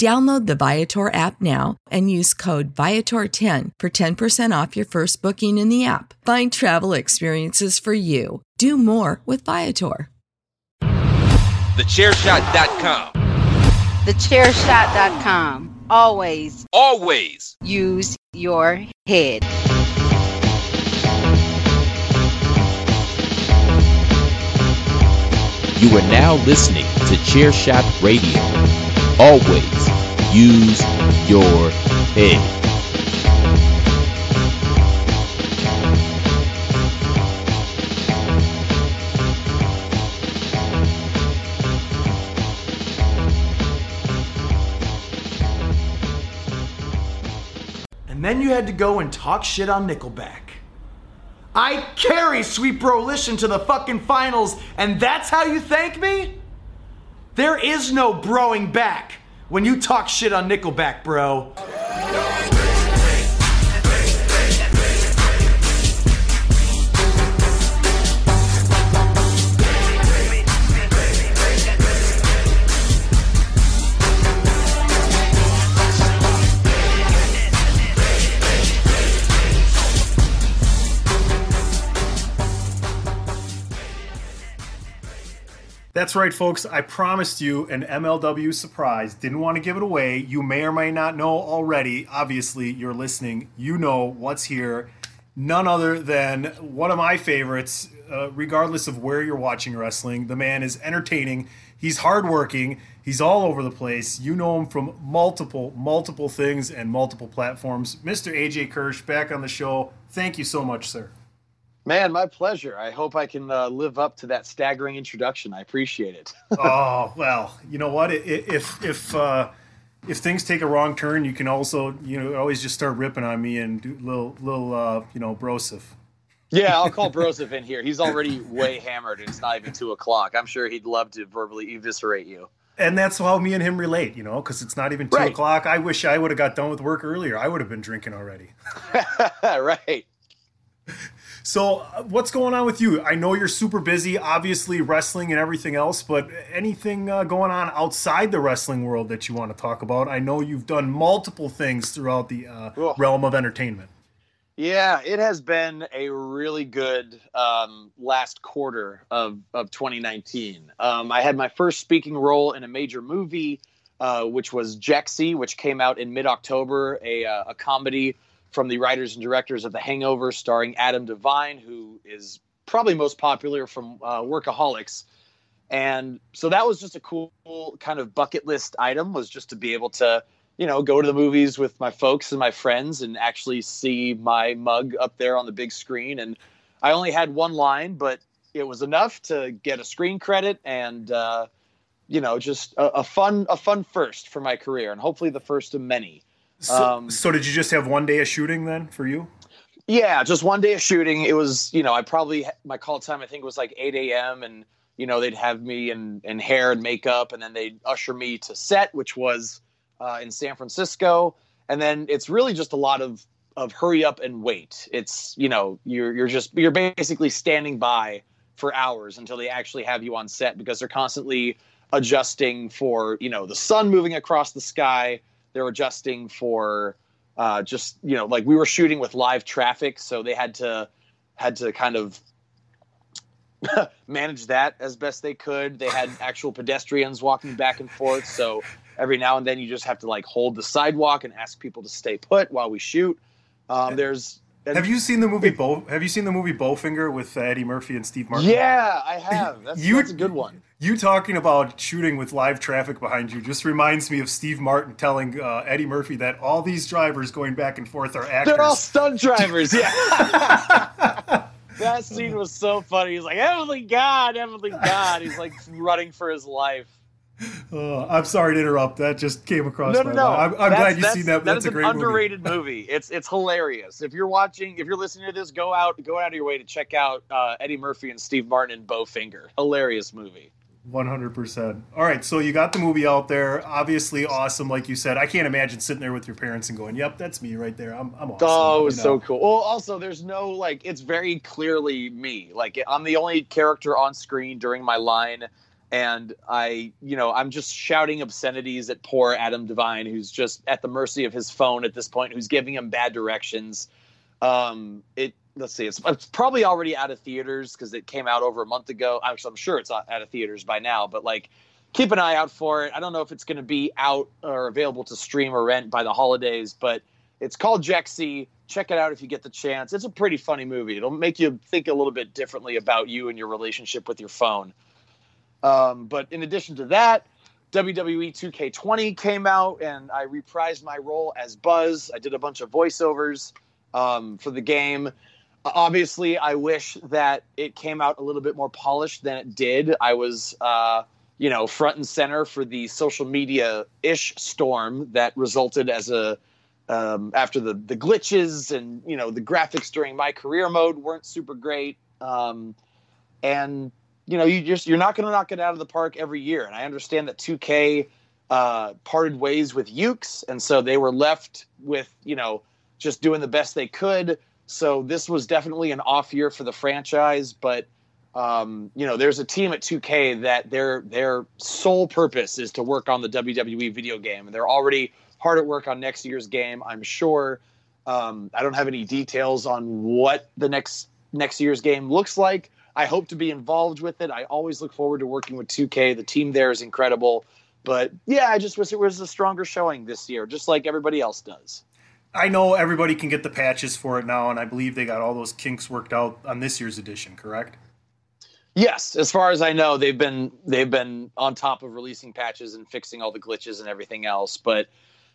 Download the Viator app now and use code Viator10 for 10% off your first booking in the app. Find travel experiences for you. Do more with Viator. TheChairShot.com. TheChairShot.com. Always, Always use your head. You are now listening to Chairshot Radio. Always use your head. And then you had to go and talk shit on Nickelback. I carry Sweet Bro Listen to the fucking finals, and that's how you thank me? There is no broing back when you talk shit on Nickelback, bro. That's right, folks. I promised you an MLW surprise. Didn't want to give it away. You may or may not know already. Obviously, you're listening. You know what's here. None other than one of my favorites, uh, regardless of where you're watching wrestling. The man is entertaining. He's hardworking. He's all over the place. You know him from multiple, multiple things and multiple platforms. Mr. AJ Kirsch back on the show. Thank you so much, sir. Man, my pleasure. I hope I can uh, live up to that staggering introduction. I appreciate it. oh well, you know what? If if uh, if things take a wrong turn, you can also you know always just start ripping on me and do little little uh, you know Broseph. yeah, I'll call Broseph in here. He's already way hammered, and it's not even two o'clock. I'm sure he'd love to verbally eviscerate you. And that's how me and him relate, you know, because it's not even two Right. o'clock. I wish I would have got done with work earlier. I would have been drinking already. right. So, uh, what's going on with you? I know you're super busy, obviously wrestling and everything else, but anything uh, going on outside the wrestling world that you want to talk about? I know you've done multiple things throughout the uh, Ugh. realm of entertainment. Yeah, it has been a really good um, last quarter of, of 2019. Um, I had my first speaking role in a major movie, uh, which was Jexi, which came out in mid October, a, uh, a comedy from the writers and directors of The Hangover, starring Adam Devine, who is probably most popular from uh, Workaholics. And so that was just a cool kind of bucket list item, was just to be able to you know, go to the movies with my folks and my friends and actually see my mug up there on the big screen. And I only had one line, but it was enough to get a screen credit and, uh, you know, just a, a fun, a fun first for my career and hopefully the first of many. So, Um, so did you just have one day of shooting then for you? Yeah, just one day of shooting. It was, you know, I probably my call time I think was like 8 a.m. and you know they'd have me in, in hair and makeup, and then they'd usher me to set, which was uh, in San Francisco, and then it's really just a lot of of hurry up and wait. It's you know you're you're just you're basically standing by for hours until they actually have you on set because they're constantly adjusting for you know the sun moving across the sky. They're adjusting for uh, just you know like we were shooting with live traffic, so they had to had to kind of manage that as best they could. They had actual pedestrians walking back and forth, so every now and then you just have to like hold the sidewalk and ask people to stay put while we shoot. Um, there's Have you seen the movie Bow? Have you seen the movie Bowfinger with uh, Eddie Murphy and Steve Martin? Yeah, I have. That's, You- that's a good one. You talking about shooting with live traffic behind you just reminds me of Steve Martin telling uh, Eddie Murphy that all these drivers going back and forth are actors. They're all stunt drivers. Yeah. that scene was so funny. He's like, Heavenly God, Heavenly God. He's like running for his life. Uh, I'm sorry to interrupt. That just came across No, my no, no. mind. I'm, I'm glad you've seen that. That That's a great an underrated movie. It's it's hilarious. If you're watching, if you're listening to this, go out, go out of your way to check out uh, Eddie Murphy and Steve Martin and Bowfinger. Hilarious movie. One hundred percent. All right, so you got the movie out there. Obviously, awesome. Like you said, I can't imagine sitting there with your parents and going, "Yep, that's me right there. I'm, I'm awesome." Oh, it you know? so cool. Well, also, there's no like, it's very clearly me. Like, I'm the only character on screen during my line, and I, you know, I'm just shouting obscenities at poor Adam Devine, who's just at the mercy of his phone at this point, who's giving him bad directions. Um, it let's see, it's, it's probably already out of theaters because it came out over a month ago. I'm, I'm sure it's out of theaters by now, but like. Keep an eye out for it. I don't know if it's going to be out or available to stream or rent by the holidays, but it's called Jexi. Check it out if you get the chance. It's a pretty funny movie. It'll make you think a little bit differently about you and your relationship with your phone. Um, but in addition to that, WWE 2K20 came out, and I reprised my role as Buzz. I did a bunch of voiceovers um, for the game. Obviously, I wish that it came out a little bit more polished than it did. I was, uh, you know, front and center for the social media ish storm that resulted as a um, after the the glitches and you know the graphics during my career mode weren't super great. Um, and you know you just you're not going to knock it out of the park every year. And I understand that 2K uh, parted ways with Yuke's, and so they were left with you know just doing the best they could. So this was definitely an off year for the franchise, but um, you know there's a team at 2K that their their sole purpose is to work on the WWE video game, and they're already hard at work on next year's game. I'm sure. Um, I don't have any details on what the next next year's game looks like. I hope to be involved with it. I always look forward to working with 2K. The team there is incredible. But yeah, I just wish it was a stronger showing this year, just like everybody else does. I know everybody can get the patches for it now, and I believe they got all those kinks worked out on this year's edition. Correct? Yes, as far as I know, they've been they've been on top of releasing patches and fixing all the glitches and everything else. But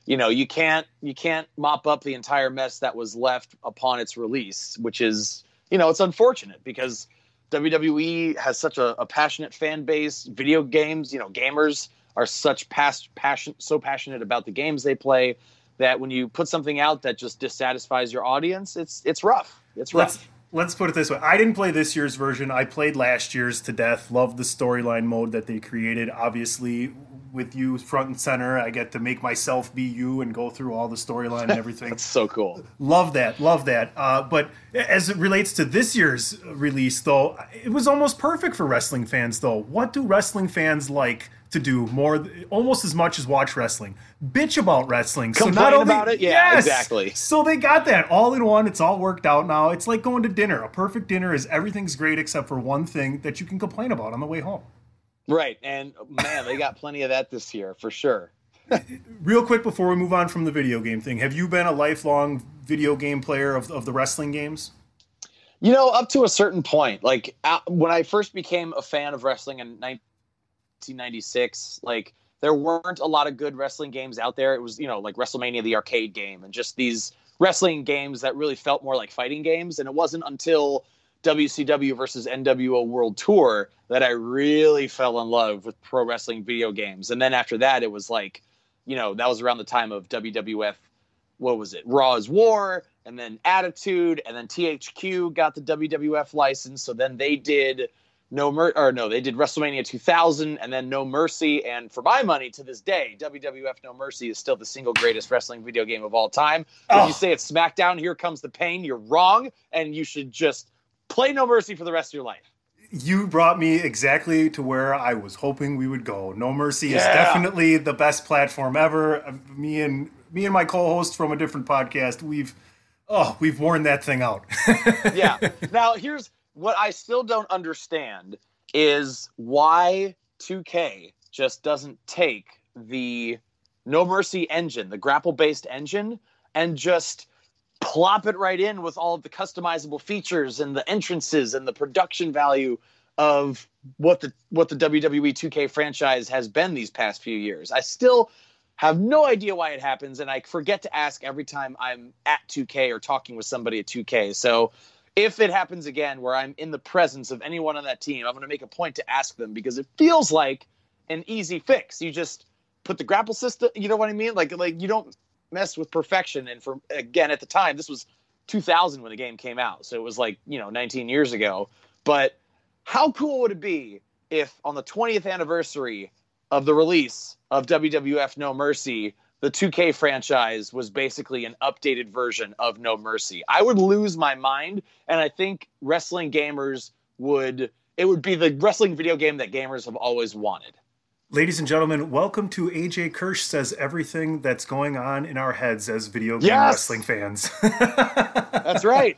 you know, you can't you can't mop up the entire mess that was left upon its release, which is you know it's unfortunate because WWE has such a, a passionate fan base. Video games, you know, gamers are such past passion so passionate about the games they play that when you put something out that just dissatisfies your audience, it's it's rough. It's rough. Let's let's put it this way. I didn't play this year's version. I played last year's to death. Loved the storyline mode that they created. Obviously, with you front and center, I get to make myself be you and go through all the storyline and everything. That's so cool. Love that, love that. Uh, but as it relates to this year's release, though, it was almost perfect for wrestling fans. Though, what do wrestling fans like to do more, almost as much as watch wrestling? Bitch about wrestling. Complain about it? Yeah, exactly. So they got that all in one. It's all worked out now. It's like going to dinner. A perfect dinner is everything's great except for one thing that you can complain about on the way home. Right, and man, they got plenty of that this year for sure. Real quick before we move on from the video game thing, have you been a lifelong video game player of, of the wrestling games? You know, up to a certain point. Like uh, when I first became a fan of wrestling in 1996, like there weren't a lot of good wrestling games out there. It was, you know, like WrestleMania the arcade game and just these wrestling games that really felt more like fighting games and it wasn't until WCW versus NWO World Tour that I really fell in love with pro wrestling video games. And then after that, it was like, you know, that was around the time of WWF what was it? Raw is War, and then Attitude, and then THQ got the WWF license. So then they did No Mer or no, they did WrestleMania 2000, and then No Mercy. And for my money, to this day, WWF No Mercy is still the single greatest wrestling video game of all time. Oh. you say it's SmackDown, Here Comes the Pain, you're wrong, and you should just play No Mercy for the rest of your life. You brought me exactly to where I was hoping we would go. No Mercy is definitely the best platform ever. Uh, Me and me and my co-host from a different podcast, we've oh, we've worn that thing out. yeah. Now, here's what I still don't understand is why 2K just doesn't take the No Mercy engine, the grapple based engine, and just plop it right in with all of the customizable features and the entrances and the production value of what the what the WWE 2K franchise has been these past few years. I still have no idea why it happens and I forget to ask every time I'm at 2K or talking with somebody at 2K. So if it happens again where I'm in the presence of anyone on that team, I'm going to make a point to ask them because it feels like an easy fix. You just put the grapple system, you know what I mean? Like like you don't mess with perfection and for again at the time this was 2000 when the game came out. So it was like, you know, 19 years ago. But how cool would it be if on the 20th anniversary of the release of WWF No Mercy, the 2K franchise was basically an updated version of No Mercy. I would lose my mind, and I think wrestling gamers would. It would be the wrestling video game that gamers have always wanted. Ladies and gentlemen, welcome to AJ Kirsch says everything that's going on in our heads as video game Yes! wrestling fans. That's right.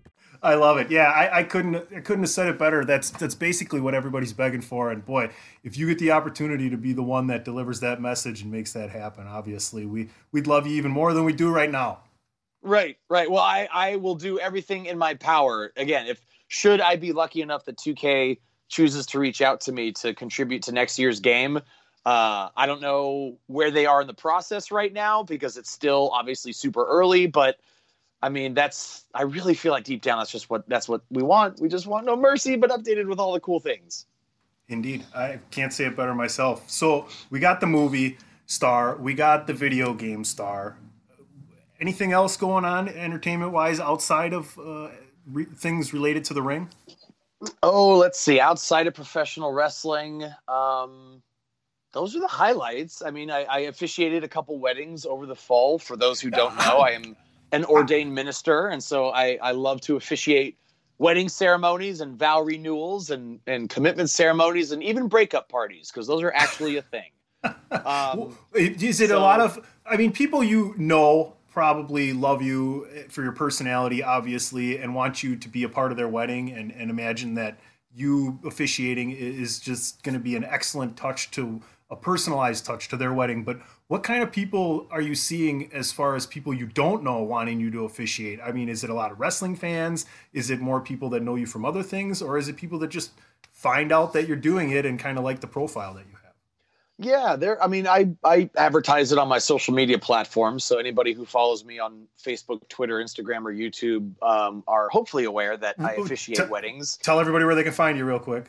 I love it. Yeah, I, I couldn't I couldn't have said it better. That's that's basically what everybody's begging for. And boy, if you get the opportunity to be the one that delivers that message and makes that happen, obviously we we'd love you even more than we do right now. Right, right. Well, I, I will do everything in my power. Again, if should I be lucky enough that 2K chooses to reach out to me to contribute to next year's game, uh, I don't know where they are in the process right now because it's still obviously super early. But I mean, that's I really feel like deep down that's just what that's what we want. We just want no mercy, but updated with all the cool things. Indeed, I can't say it better myself. So we got the movie star, we got the video game star. Anything else going on entertainment wise outside of uh, re- things related to the ring? Oh, let's see. Outside of professional wrestling, um, those are the highlights. I mean, I, I officiated a couple weddings over the fall. For those who don't know, I am an ordained minister, and so I, I love to officiate wedding ceremonies and vow renewals and, and commitment ceremonies and even breakup parties because those are actually a thing. Um, Is it a lot of? I mean, people you know probably love you for your personality, obviously, and want you to be a part of their wedding, and, and imagine that you officiating is just going to be an excellent touch to a personalized touch to their wedding. But what kind of people are you seeing as far as people you don't know wanting you to officiate? I mean, is it a lot of wrestling fans? Is it more people that know you from other things, or is it people that just find out that you're doing it and kind of like the profile that you have? Yeah, there. I mean, I I advertise it on my social media platforms, so anybody who follows me on Facebook, Twitter, Instagram, or YouTube um, are hopefully aware that I officiate t- weddings. Tell everybody where they can find you, real quick.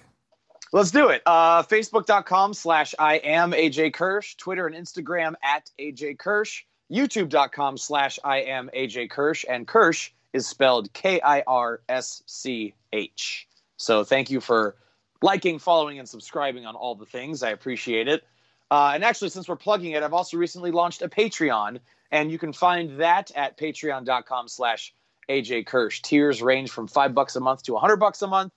Let's do it. Uh, Facebook.com slash I am AJ Kirsch, Twitter and Instagram at AJ Kirsch, YouTube.com slash I am AJ Kirsch, and Kirsch is spelled K I R S C H. So thank you for liking, following, and subscribing on all the things. I appreciate it. Uh, and actually, since we're plugging it, I've also recently launched a Patreon, and you can find that at patreon.com slash AJ Kirsch. Tiers range from five bucks a month to a hundred bucks a month.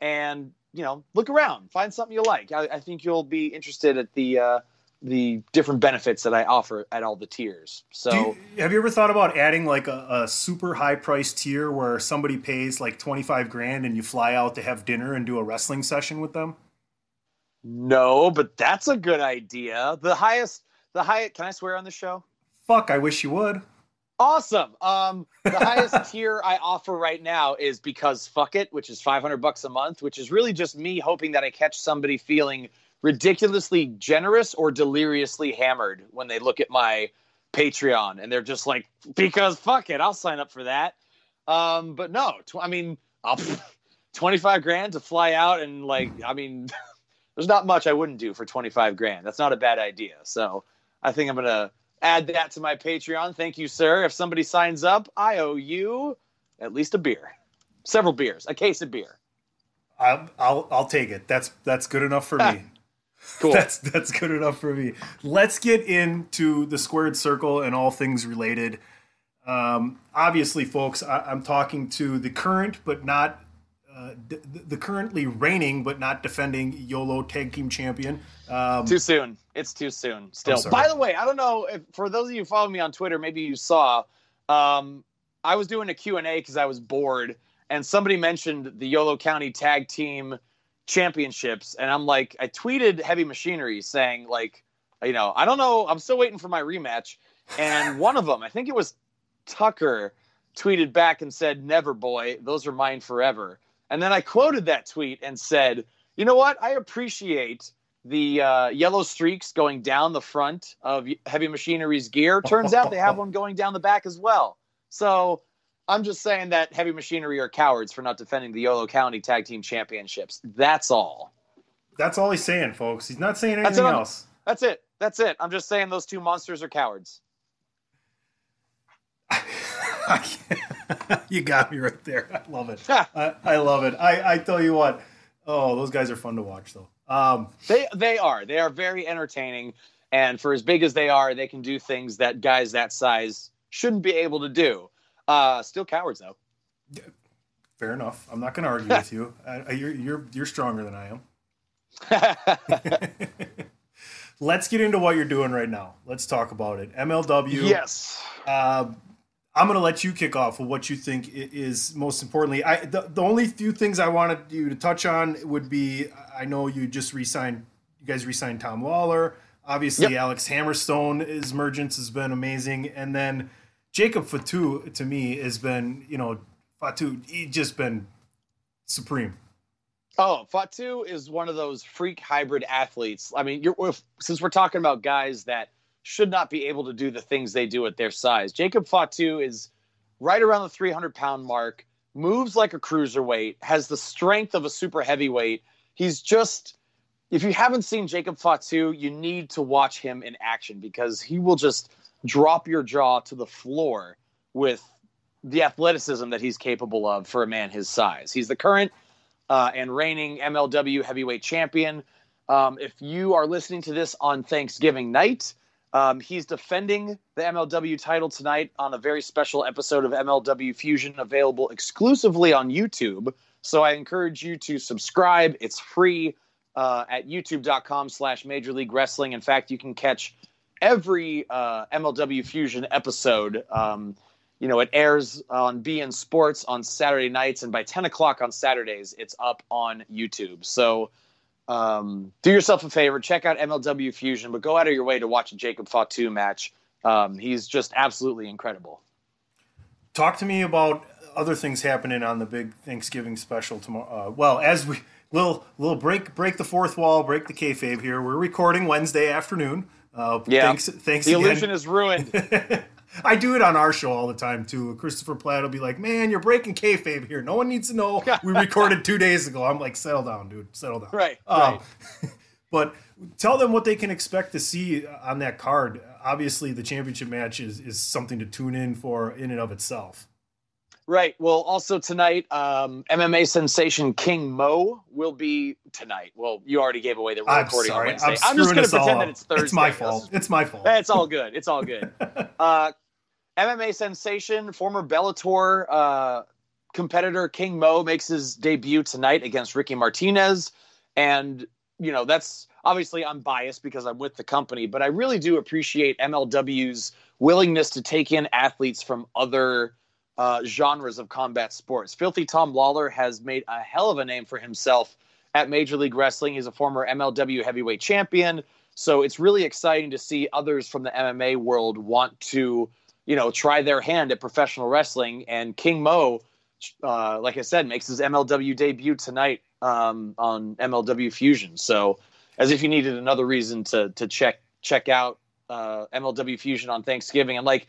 And, you know, look around, find something you like. I, I think you'll be interested at the uh, the different benefits that I offer at all the tiers. So you- have you ever thought about adding like a, a super high price tier where somebody pays like 25 grand and you fly out to have dinner and do a wrestling session with them? no, but that's a good idea. The highest, the highest. Can I swear on the show? Fuck, I wish you would. Awesome. Um, the highest tier I offer right now is because fuck it, which is 500 bucks a month, which is really just me hoping that I catch somebody feeling ridiculously generous or deliriously hammered when they look at my Patreon and they're just like, because fuck it, I'll sign up for that. Um, but no, tw- I mean, I'll, 25 grand to fly out and like, I mean, there's not much I wouldn't do for 25 grand. That's not a bad idea. So I think I'm going to add that to my Patreon. Thank you, sir. If somebody signs up, I owe you at least a beer, several beers, a case of beer. I'll, I'll I'll take it. That's that's good enough for me. Cool. That's that's good enough for me. Let's get into the squared circle and all things related. Um, obviously, folks, I, I'm talking to the current but not uh, d- the currently reigning but not defending YOLO Tag Team Champion. Um, Too soon. It's too soon. Still. By the way, I don't know if for those of you follow me on Twitter, maybe you saw. Um, I was doing a Q and A because I was bored, and somebody mentioned the Yolo County Tag Team Championships, and I'm like, I tweeted Heavy Machinery saying like, you know, I don't know, I'm still waiting for my rematch, and one of them, I think it was Tucker, tweeted back and said, "Never, boy, those are mine forever." And then I quoted that tweet and said, "You know what? I appreciate." the uh, yellow streaks going down the front of Heavy Machinery's gear. Turns out they have one going down the back as well. So I'm just saying that Heavy Machinery are cowards for not defending the Yolo County Tag Team Championships. That's all. that's all he's saying, folks. He's not saying anything. I'm- else. That's it. That's it. I'm just saying those two monsters are cowards. you got me right there. I love it. I, I love it. I, I tell you what. Oh, those guys are fun to watch, though. Um, They they are. They are very entertaining, and for as big as they are, they can do things that guys that size shouldn't be able to do. Uh, still cowards though. fair enough. I'm not going to argue with you. I, you're you're you're stronger than I am. Let's get into what you're doing right now. Let's talk about it. MLW. yes. Uh, I'm going to let you kick off with what you think is most importantly. I the, the only few things I wanted you to touch on would be I know you just re-signed you guys re-signed Tom Lawlor. Obviously, Yep. Alex Hammerstone, his emergence has been amazing, and then Jacob Fatu to me has been you know Fatu he just been supreme. Oh, Fatu is one of those freak hybrid athletes. I mean, you're, if, since we're talking about guys that should not be able to do the things they do at their size, Jacob Fatu is right around the 300 pound mark, moves like a cruiserweight, has the strength of a super heavyweight. He's just, if you haven't seen Jacob Fatu, you need to watch him in action because he will just drop your jaw to the floor with the athleticism that he's capable of for a man his size. He's the current uh, and reigning MLW heavyweight champion. Um, if you are listening to this on Thanksgiving night, um, he's defending the MLW title tonight on a very special episode of MLW Fusion available exclusively on YouTube. So I encourage you to subscribe. It's free uh, at youtube.com slash Major League Wrestling. In fact, you can catch every uh, MLW Fusion episode. Um, you know, it airs on beIN Sports on Saturday nights, and by 10 o'clock on Saturdays, it's up on YouTube. So um, do yourself a favor, check out MLW Fusion, but go out of your way to watch a Jacob Fatu match. Um, he's just absolutely incredible. Talk to me about other things happening on the big Thanksgiving special tomorrow. Uh, well, as we little little break break the fourth wall, break the kayfabe here. We're recording Wednesday afternoon. Uh, Yeah. Thanks. Thanks. The again. illusion is ruined. I do it on our show all the time too. Christopher Platt will be like, "Man, you're breaking kayfabe here. No one needs to know we recorded two days ago." I'm like, "Settle down, dude. Settle down." Right, Um, but tell them what they can expect to see on that card. Obviously, the championship match is is something to tune in for in and of itself. Right. Well, also tonight, um, MMA sensation King Mo will be tonight. Well, you already gave away the I'm recording sorry. on Wednesday. I'm, I'm, just going to pretend that it's Thursday. It's my fault. It's my fault. It's all good. It's all good. Uh, MMA sensation, former Bellator uh, competitor King Mo makes his debut tonight against Ricky Martinez, and you know that's obviously I'm biased because I'm with the company, but I really do appreciate MLW's willingness to take in athletes from other uh, genres of combat sports. Filthy Tom Lawlor has made a hell of a name for himself at Major League Wrestling. He's a former MLW heavyweight champion. So it's really exciting to see others from the MMA world want to, you know, try their hand at professional wrestling. And King Mo, uh, like I said, makes his MLW debut tonight um, on MLW Fusion. So as if you needed another reason to to check check out uh, MLW Fusion on Thanksgiving. And like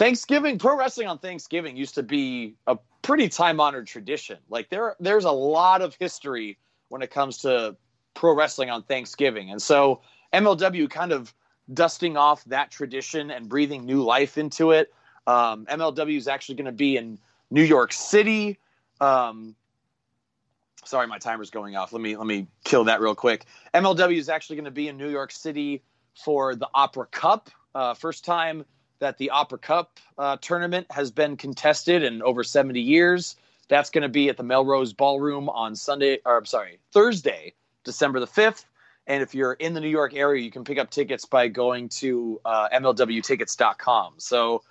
Thanksgiving, pro wrestling on Thanksgiving used to be a pretty time honored tradition. Like there, there's a lot of history when it comes to pro wrestling on Thanksgiving, and so MLW kind of dusting off that tradition and breathing new life into it. Um, MLW is actually going to be in New York City. Um, sorry, my timer's going off. Let me let me kill that real quick. MLW is actually going to be in New York City for the Opera Cup. Uh, first time that the Opera Cup uh, tournament has been contested in over 70 years. That's going to be at the Melrose Ballroom on Sunday, or I'm sorry, Thursday, December the 5th. And if you're in the New York area, you can pick up tickets by going to uh, MLWtickets.com. So,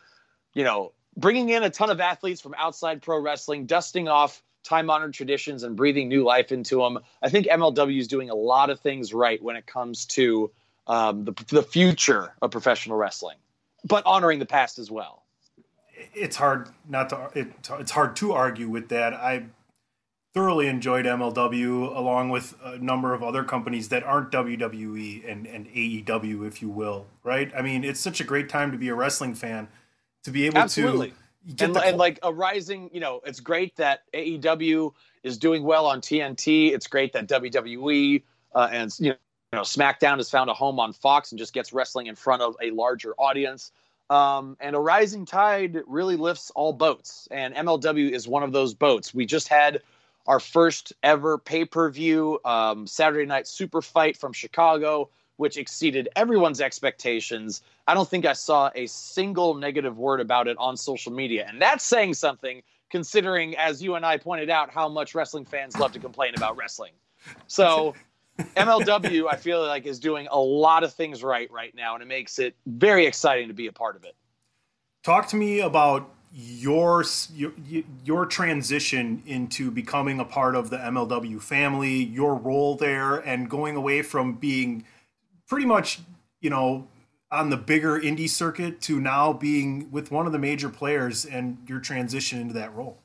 you know, bringing in a ton of athletes from outside pro wrestling, dusting off time honored traditions and breathing new life into them. I think MLW is doing a lot of things right when it comes to um, the, the future of professional wrestling, but honoring the past as well. it's hard not to it, it's hard to argue with that. I thoroughly enjoyed MLW along with a number of other companies that aren't WWE and, and AEW, if you will. Right? I mean, it's such a great time to be a wrestling fan to be able Absolutely. to get and, the and like a rising, you know, it's great that AEW is doing well on TNT. It's great that WWE uh, and you you know SmackDown has found a home on Fox and just gets wrestling in front of a larger audience. Um, and a rising tide really lifts all boats, and MLW is one of those boats. We just had our first ever pay per view um, Saturday Night Super Fight from Chicago, which exceeded everyone's expectations. I don't think I saw a single negative word about it on social media, and that's saying something considering, as you and I pointed out, how much wrestling fans love to complain about wrestling. So. MLW, I feel like, is doing a lot of things right right now, and it makes it very exciting to be a part of it. talk to me about your your your transition into becoming a part of the MLW family, your role there, and going away from being pretty much you know on the bigger indie circuit to now being with one of the major players and your transition into that role.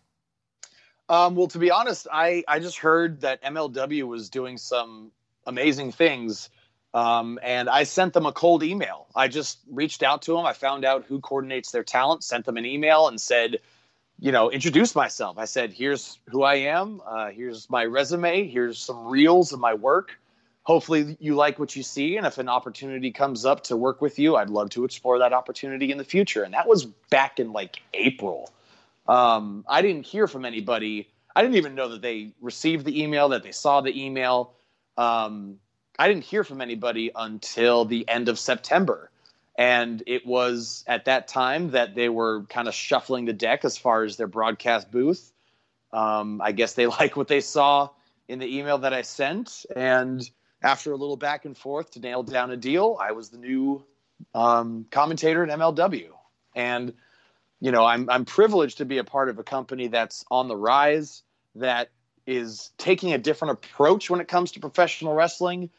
Um, well, to be honest, I, I just heard that MLW was doing some amazing things. Um, and I sent them a cold email. I just reached out to them. I found out who coordinates their talent, sent them an email, and said, you know, introduce myself. I said, here's who I am. Uh, here's my resume. Here's some reels of my work. Hopefully, you like what you see. And if an opportunity comes up to work with you, I'd love to explore that opportunity in the future. And that was back in like April. Um, I didn't hear from anybody. I didn't even know that they received the email, that they saw the email. Um, I didn't hear from anybody until the end of September. And it was at that time that they were kind of shuffling the deck as far as their broadcast booth. Um, I guess they like what they saw in the email that I sent. And after a little back and forth to nail down a deal, I was the new um, commentator at MLW. And you know, I'm I'm privileged to be a part of a company that's on the rise, that is taking a different approach when it comes to professional wrestling.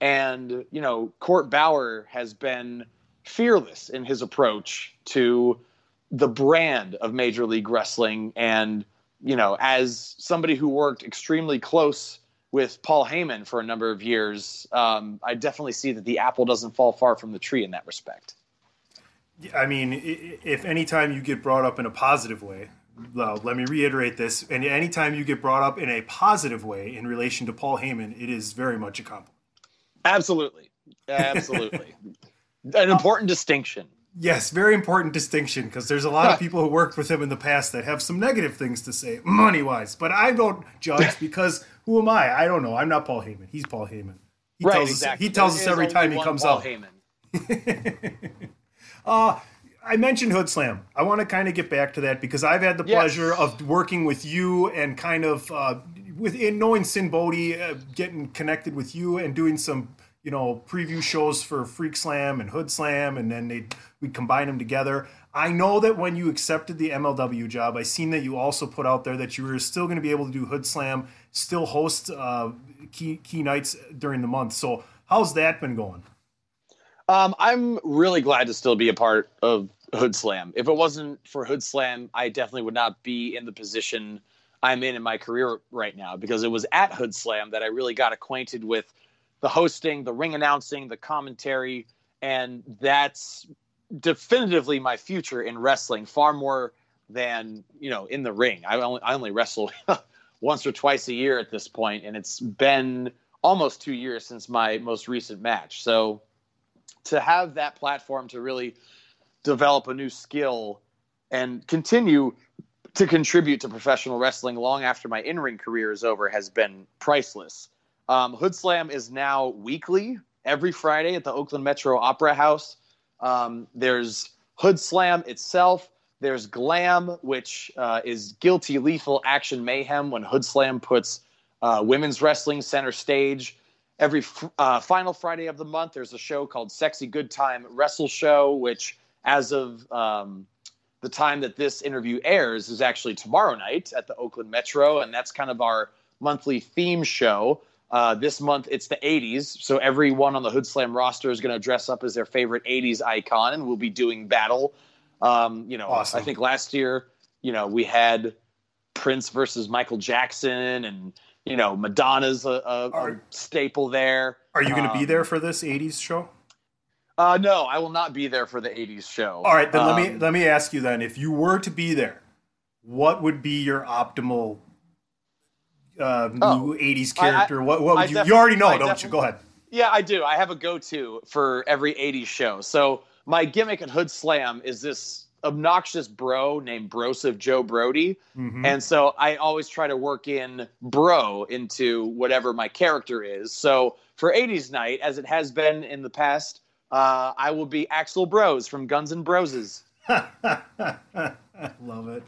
And, you know, Court Bauer has been fearless in his approach to the brand of Major League Wrestling and you know, as somebody who worked extremely close with Paul Heyman for a number of years, um, I definitely see that the apple doesn't fall far from the tree in that respect. I mean, if anytime you get brought up in a positive way, let me reiterate this. And anytime you get brought up in a positive way in relation to Paul Heyman, it is very much a compliment. Absolutely. Absolutely. An important distinction. Yes, very important distinction because there's a lot of people who worked with him in the past that have some negative things to say, money wise. But I don't judge because who am I? I don't know. I'm not Paul Heyman. He's Paul Heyman. He right, tells exactly. us, he tells There us every time he comes Paul out. Heyman. Uh, I mentioned Hood Slam. I want to kind of get back to that because I've had the Yes. pleasure of working with you and kind of uh, within knowing Sinn Bodhi, uh, getting connected with you and doing some you know preview shows for Freak Slam and Hood Slam, and then they we combine them together. I know that when you accepted the MLW job, I seen that you also put out there that you were still going to be able to do Hood Slam, still host uh, key key nights during the month. So how's that been going? Um, I'm really glad to still be a part of Hood Slam. If it wasn't for Hood Slam, I definitely would not be in the position I'm in in my career right now because it was at Hood Slam that I really got acquainted with the hosting, the ring announcing, the commentary, and that's definitively my future in wrestling far more than you know in the ring. I only I only wrestle once or twice a year at this point, and it's been almost two years since my most recent match. So to have that platform to really develop a new skill and continue to contribute to professional wrestling long after my in-ring career is over has been priceless. Um, Hood Slam is now weekly, every Friday at the Oakland Metro Opera House. Um, there's Hood Slam itself. There's Glam, which uh, is guilty, lethal action mayhem when Hood Slam puts uh, women's wrestling center stage. Every uh, final Friday of the month, there's a show called Sexy Good Time Wrestle Show, which, as of um, the time that this interview airs, is actually tomorrow night at the Oakland Metro, and that's kind of our monthly theme show. Uh, this month it's the 80s, so everyone on the Hood Slam roster is going to dress up as their favorite 80s icon, and we'll be doing battle. Um, you know, Awesome. I think last year, you know, we had Prince versus Michael Jackson, and you know, Madonna's a, a, a staple there. Are you going to be Um, there for this '80s show? Uh, no, I will not be there for the 80s show. All right, then let me Um, let me ask you then: if you were to be there, what would be your optimal uh, new Oh, '80s I- I- character? what what would I you? you already know, I don't you? Go ahead. Yeah, I do. I have a go-to for every 80s show. So my gimmick at Hood Slam is this obnoxious bro named Broseph Joe Brody. Mhm. And so I always try to work in bro into whatever my character is. So for 80s night, as it has been in the past, uh, I will be Axel Bros from Guns and Broses. I love it.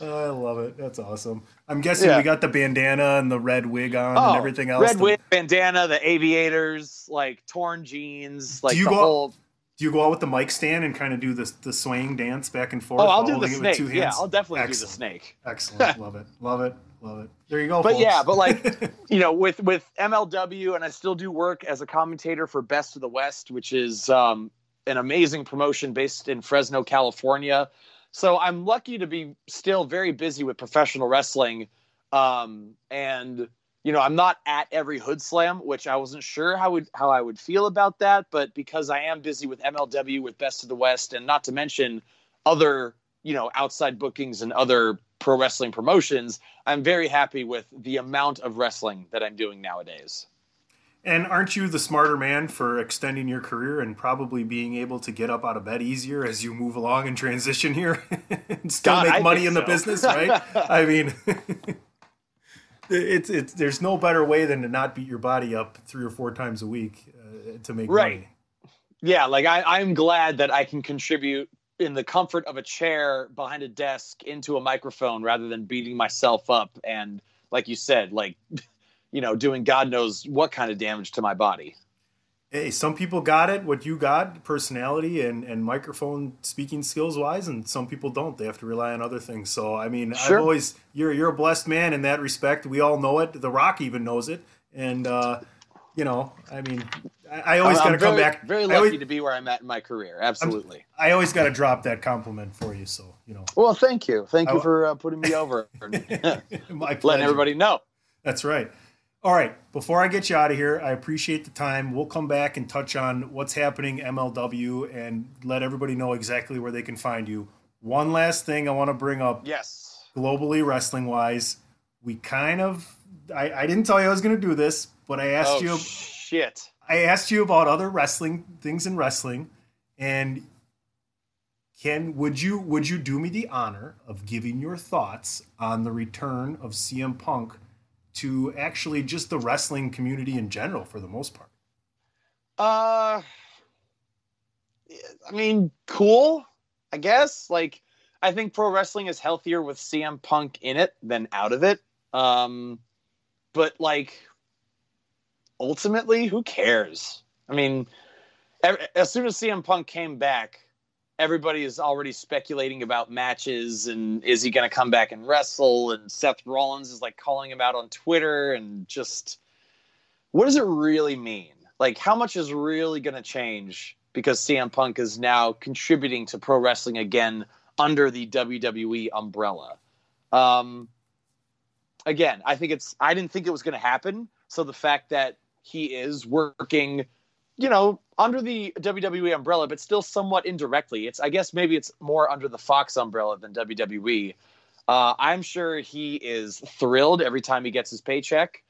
I love it. That's awesome. I'm guessing Yeah. we got the bandana and the red wig on Oh, and everything else. Red wig, bandana, the aviators, like torn jeans, like do you the go? whole. Do you go out with the mic stand and kind of do the the swaying dance back and forth? Oh, I'll do the holding it with snake. Yeah. I'll definitely do the snake. Excellent. love it. Love it. Love it. There you go. But folks. yeah, but like you know, with with MLW, and I still do work as a commentator for Best of the West, which is um, an amazing promotion based in Fresno, California. So I'm lucky to be still very busy with professional wrestling, um, and you know, I'm not at every Hood Slam, which I wasn't sure how would how I would feel about that, but because I am busy with MLW, with Best of the West, and not to mention other you know outside bookings and other pro wrestling promotions, I'm very happy with the amount of wrestling that I'm doing nowadays. And aren't you the smarter man for extending your career and probably being able to get up out of bed easier as you move along and transition here and still God, make I money in the so. business, right? I mean, it's it's there's no better way than to not beat your body up three or four times a week uh, to make Right. money. Yeah, like I, I'm glad that I can contribute in the comfort of a chair behind a desk into a microphone rather than beating myself up and, like you said, like you know, doing God knows what kind of damage to my body. Hey, some people got it, what you got, personality and, and microphone speaking skills wise, and some people don't. They have to rely on other things. So I mean, Sure. I've always you're you're a blessed man in that respect. We all know it. The Rock even knows it, and uh, you know, I mean, I, I always got to come back. Very lucky always, to be where I'm at in my career. Absolutely. I always got to drop that compliment for you. So you know, well, thank you. Thank you for uh, putting me over. my pleasure. Letting everybody know. That's right. All right. Before I get you out of here, I appreciate the time. We'll come back and touch on what's happening MLW and let everybody know exactly where they can find you. One last thing I want to bring up Yes. globally wrestling wise. We kind of I, I didn't tell you I was going to do this, but I asked oh, you shit. I asked you about other wrestling things in wrestling, and Ken, would you would you do me the honor of giving your thoughts on the return of CM Punk to actually just the wrestling community in general, for the most part? Uh, I mean, cool, I guess. Like, I think pro wrestling is healthier with CM Punk in it than out of it. Um, but like, ultimately, who cares? I mean, as soon as CM Punk came back, everybody is already speculating about matches and is he going to come back and wrestle? And Seth Rollins is like calling him out on Twitter and just what does it really mean? Like, how much is really going to change because CM Punk is now contributing to pro wrestling again under the WWE umbrella? Um, again, I think it's, I didn't think it was going to happen. So the fact that he is working, you know, under the WWE umbrella, but still somewhat indirectly, it's, I guess maybe it's more under the Fox umbrella than WWE. Uh, I'm sure he is thrilled every time he gets his paycheck.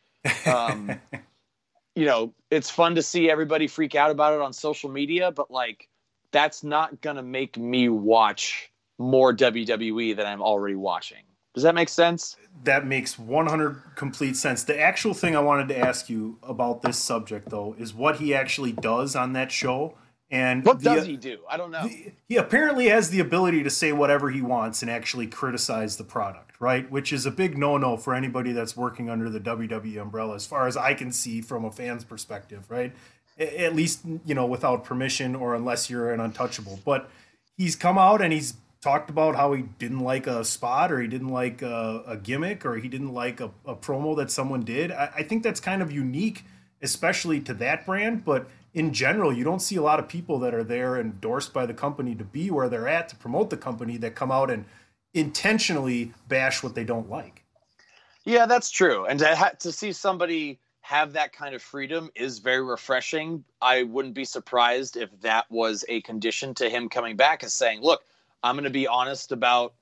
Um, you know, it's fun to see everybody freak out about it on social media, but like that's not going to make me watch more WWE than I'm already watching. Does that make sense? That makes 100 complete sense. The actual thing I wanted to ask you about this subject, though, is what he actually does on that show. And What the- does he do? I don't know. he apparently has the ability to say whatever he wants and actually criticize the product, right? Which is a big no-no for anybody that's working under the WWE umbrella, as far as I can see from a fan's perspective, right? At least you know without permission or unless you're an untouchable. But he's come out and he's talked about how he didn't like a spot or he didn't like a, a gimmick or he didn't like a, a promo that someone did. I, I think that's kind of unique, especially to that brand. But in general, you don't see a lot of people that are there endorsed by the company to be where they're at to promote the company that come out and intentionally bash what they don't like. Yeah, that's true. And to, ha- to see somebody have that kind of freedom is very refreshing. I wouldn't be surprised if that was a condition to him coming back as saying, look, I'm going to be honest about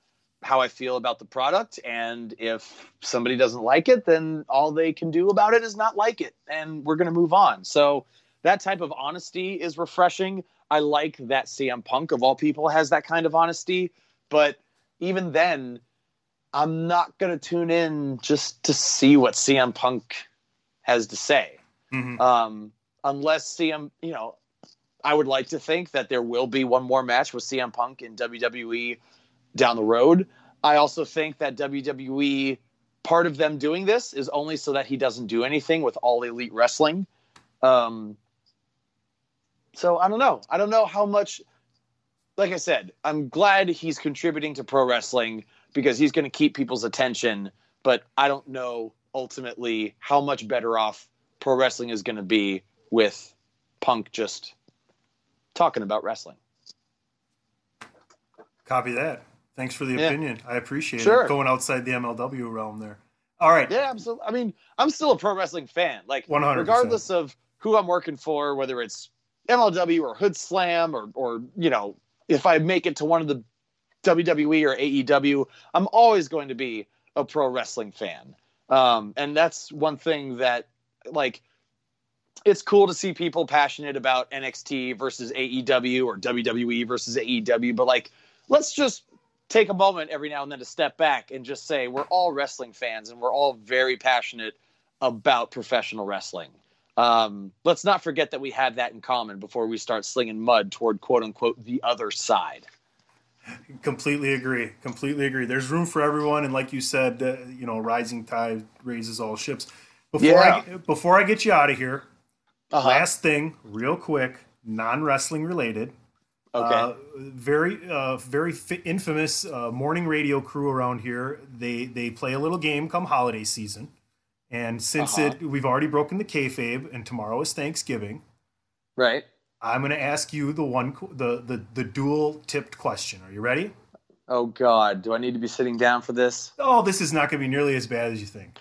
how I feel about the product. And if somebody doesn't like it, then all they can do about it is not like it. And we're going to move on. So that type of honesty is refreshing. I like that CM Punk, of all people, has that kind of honesty. But even then, I'm not going to tune in just to see what CM Punk has to say. Um, unless CM, you know, I would like to think that there will be one more match with CM Punk in WWE down the road. I also think that WWE, part of them doing this is only so that he doesn't do anything with All Elite Wrestling. Um, so I don't know. I don't know how much. Like I said, I'm glad he's contributing to pro wrestling because he's going to keep people's attention. But I don't know ultimately how much better off pro wrestling is going to be with Punk just talking about wrestling. Copy that. Thanks for the Yeah. opinion. I appreciate Sure. it. Going outside the MLW realm there. All right. Yeah, absolutely. I mean, I'm still a pro wrestling fan. Like, 100%. regardless of who I'm working for, whether it's MLW or Hoodslam or, or you know, if I make it to one of the WWE or AEW, I'm always going to be a pro wrestling fan. Um, and that's one thing that, like, it's cool to see people passionate about NXT versus AEW or WWE versus AEW, but like, let's just take a moment every now and then to step back and just say we're all wrestling fans and we're all very passionate about professional wrestling. Um, let's not forget that we have that in common before we start slinging mud toward quote unquote the other side. Completely agree. Completely agree. There's room for everyone, and like you said, uh, you know, rising tide raises all ships. Before Yeah. I before I get you out of here, Uh-huh. last thing, real quick, non wrestling related. Okay. Uh, very, uh, very fi- infamous uh, morning radio crew around here. They they play a little game come holiday season, and since Uh-huh. it we've already broken the kayfabe, and tomorrow is Thanksgiving. Right. I'm going to ask you the one the the the dual tipped question. Are you ready? Oh God, do I need to be sitting down for this? Oh, this is not going to be nearly as bad as you think.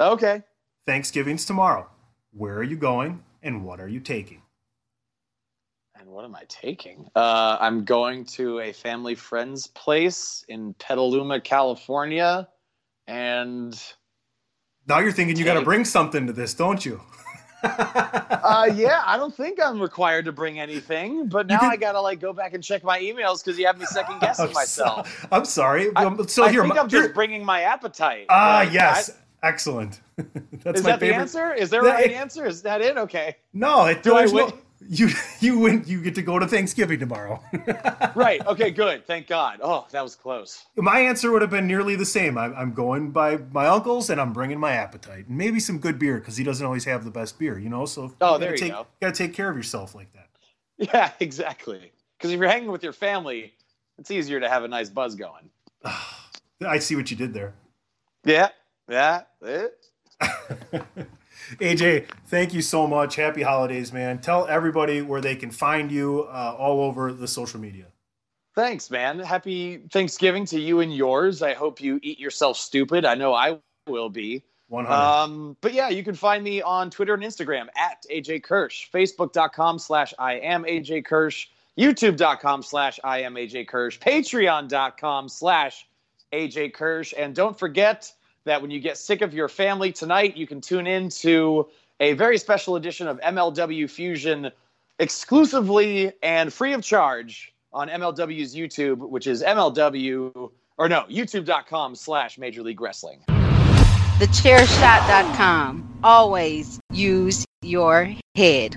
Okay. Thanksgiving's tomorrow. Where are you going and what are you taking? And what am I taking? Uh, I'm going to a family friend's place in Petaluma, California, and Now you're thinking you got to bring something to this, don't you? uh, yeah, I don't think I'm required to bring anything, but now can- I gotta like go back and check my emails because you have me second guessing I'm myself. so- I'm sorry. I, so I here, think I'm just here- bringing my appetite. ah, Like, yes, I- excellent. That's is my that favorite. the answer? Is there a right answer? Is that it? Okay. No, it, Do I there's no- win? you you win. You get to go to Thanksgiving tomorrow. Right. Okay. Good. Thank God. Oh, that was close. my answer would have been nearly the same. I'm, I'm going by my uncle's, and I'm bringing my appetite, and maybe some good beer because he doesn't always have the best beer, you know. So Oh, gotta there you take, go. Got to take care of yourself like that. Yeah. Exactly. Because if you're hanging with your family, it's easier to have a nice buzz going. I see what you did there. Yeah. Yeah. AJ, thank you so much. Happy holidays, man. Tell everybody where they can find you uh, all over the social media. Thanks, man. Happy Thanksgiving to you and yours. I hope you eat yourself stupid. I know I will be. 100. Um, but yeah, you can find me on Twitter and Instagram at AJ Kirsch, Facebook.com slash I am AJ Kirsch, YouTube.com slash I am AJ Kirsch, Patreon.com slash AJ Kirsch. And don't forget that when you get sick of your family tonight, you can tune in to a very special edition of MLW Fusion exclusively and free of charge on MLW's YouTube, which is MLW or no, youtube.com slash Major League Wrestling. TheChairShot.com. Always use your head.